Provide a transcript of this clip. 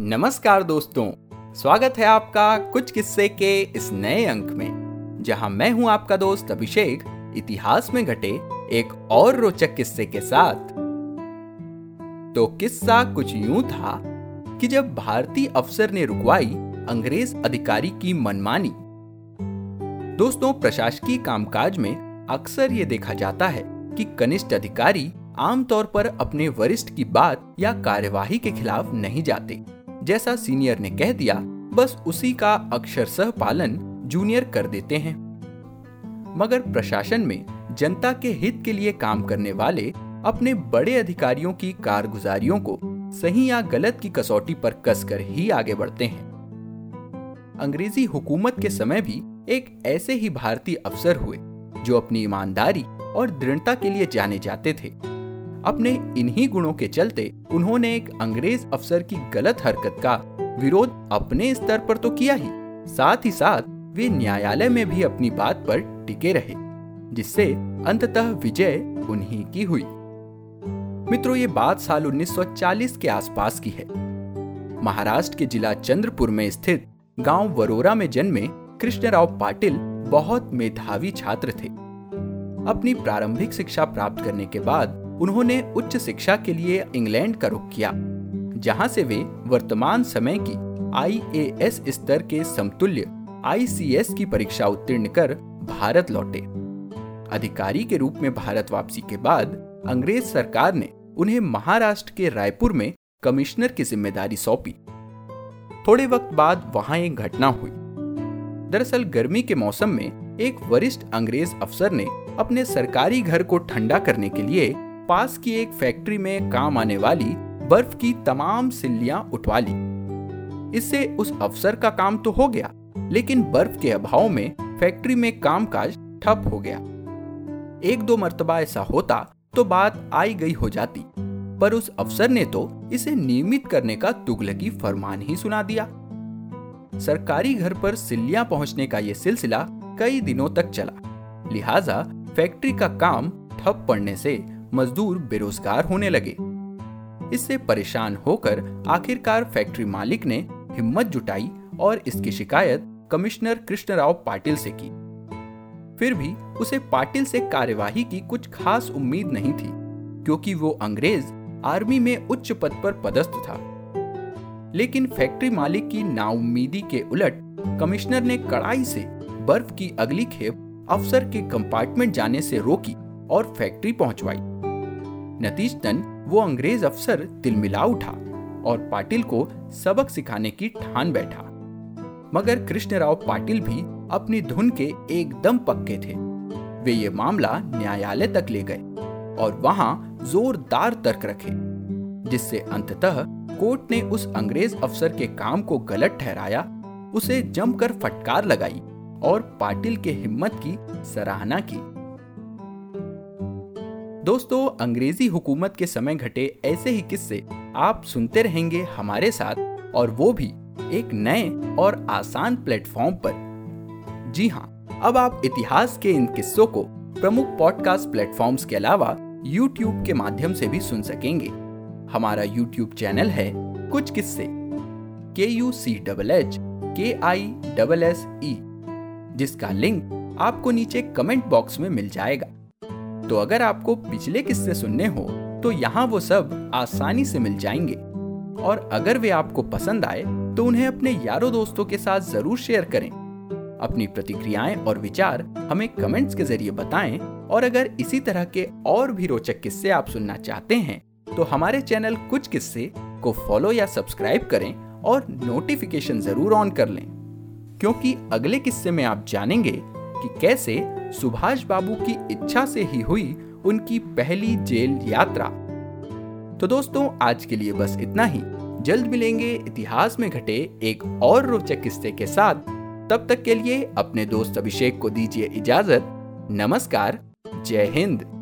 नमस्कार दोस्तों, स्वागत है आपका कुछ किस्से के इस नए अंक में, जहाँ मैं हूँ आपका दोस्त अभिषेक, इतिहास में घटे एक और रोचक किस्से के साथ। तो किस्सा कुछ यूँ था कि जब भारतीय अफसर ने रुकवाई अंग्रेज़ अधिकारी की मनमानी। दोस्तों, प्रशासकीय कामकाज में अक्सर ये देखा जाता है कि कनिष्ठ अधिकारी आमतौर पर अपने वरिष्ठ की बात या कार्यवाही के खिलाफ नहीं जाते। जैसा सीनियर ने कह दिया, बस उसी का अक्षरशः पालन जूनियर कर देते हैं। मगर प्रशासन में जनता के हित के लिए काम करने वाले अपने बड़े अधिकारियों की कारगुजारियों को सही या गलत की कसौटी पर कसकर ही आगे बढ़ते हैं। अंग्रेज़ी हुकूमत के समय भी एक ऐसे ही भारतीय अफसर हुए, जो अपनी ईमानदारी और दृढ़ता के लिए जाने जाते थे। अपने इन्हीं गुणों के चलते उन्होंने एक अंग्रेज़ अफसर की गलत हरकत का विरोध अपने स्तर पर तो किया ही, साथ ही साथ वे न्यायालय में भी अपनी बात पर टिके रहे, जिससे अंततः विजय उन्हीं की हुई। मित्रों, ये बात साल 1940 के आसपास की है। महाराष्ट्र के जिला चंद्रपुर में स्थित गाँव वरोरा में जन्मे कृष्णराव पाटिल बहुत मेधावी छात्र थे। अपनी प्रारंभिक शिक्षा प्राप्त करने के बाद उन्होंने उच्च शिक्षा के लिए इंग्लैंड का रुख किया, जहाँ से वे वर्तमान समय की आईएएस स्तर के समतुल्य आईसीएस की परीक्षा उत्तीर्ण कर भारत लौटे। अधिकारी के रूप में भारत वापसी के बाद अंग्रेज़ सरकार ने उन्हें महाराष्ट्र के रायपुर में कमिश्नर की ज़िम्मेदारी सौंपी। थोड़े वक्त बाद वहाँ एक घटना हुई। दरअसल गर्मी के मौसम में एक वरिष्ठ अंग्रेज़ अफसर ने अपने सरकारी घर को ठंडा करने के लिए पास की एक फैक्ट्री में काम आने वाली बर्फ़ की तमाम सिल्लियाँ उठवा ली। इससे उस अफसर का काम तो हो गया, लेकिन बर्फ़ के अभाव में फैक्ट्री में कामकाज ठप हो गया। एक दो मर्तबा ऐसा होता तो बात आई गई हो जाती, पर उस अफसर ने तो इसे नियमित करने का तुगलकी फरमान ही सुना दिया। सरकारी घर पर सिल्लियाँ पहुँचने का यह सिलसिला कई दिनों तक चला, लिहाजा फैक्ट्री का काम ठप पड़ने से मजदूर बेरोजगार होने लगे। इससे परेशान होकर आखिरकार फैक्ट्री मालिक ने हिम्मत जुटाई और इसकी शिकायत कमिश्नर कृष्णराव पाटिल से की। फिर भी उसे पाटिल से कार्यवाही की कुछ खास उम्मीद नहीं थी, क्योंकि वो अंग्रेज़ आर्मी में उच्च पद पर पदस्थ था। लेकिन फैक्ट्री मालिक की नाउम्मीदी के उलट कमिश्नर ने कड़ाई से बर्फ़ की अगली खेप अफसर के कंपार्टमेंट जाने से रोकी और फैक्ट्री पहुंचवाई। नतीजतन वो अंग्रेज़ अफसर तिलमिला उठा और पाटिल को सबक सिखाने की ठान बैठा। मगर कृष्णराव पाटिल भी अपनी धुन के एकदम पक्के थे। वे ये मामला न्यायालय तक ले गए और वहाँ जोरदार तर्क रखे, जिससे अंततः कोर्ट ने उस अंग्रेज़ अफसर के काम को गलत ठहराया, उसे जमकर फटकार लगाई और पाटिल के हिम्मत की सराहना की। दोस्तों, अंग्रेज़ी हुकूमत के समय घटे ऐसे ही किस्से आप सुनते रहेंगे हमारे साथ, और वो भी एक नए और आसान प्लेटफॉर्म पर। जी हाँ अब आप इतिहास के इन किस्सों को प्रमुख पॉडकास्ट प्लेटफॉर्म्स के अलावा यूट्यूब के माध्यम से भी सुन सकेंगे। हमारा यूट्यूब चैनल है कुछ किस्से। के यू सी डबल एच के आई डबल एस ई जिसका लिंक आपको नीचे कमेंट बॉक्स में मिल जाएगा। तो अगर आपको पिछले किस्से सुनने हो तो यहाँ वो सब आसानी से मिल जाएँगे। और अगर वे आपको पसंद आए तो उन्हें अपने यारों दोस्तों के साथ ज़रूर शेयर करें। अपनी प्रतिक्रियाएँ और विचार हमें कमेंट्स के ज़रिए बताएँ, और अगर इसी तरह के और भी रोचक किस्से आप सुनना चाहते हैं तो हमारे चैनल कुछ किस्से को फॉलो या सब्सक्राइब करें और नोटिफिकेशन ज़रूर ऑन कर लें। क्योंकि अगले किस्से में आप जानेंगे कि कैसे सुभाष बाबू की इच्छा से ही हुई उनकी पहली जेल यात्रा। तो दोस्तों, आज के लिए बस इतना ही। जल्द मिलेंगे इतिहास में घटे एक और रोचक किस्से के साथ। तब तक के लिए अपने दोस्त अभिषेक को दीजिए इजाज़त। नमस्कार, जय हिंद।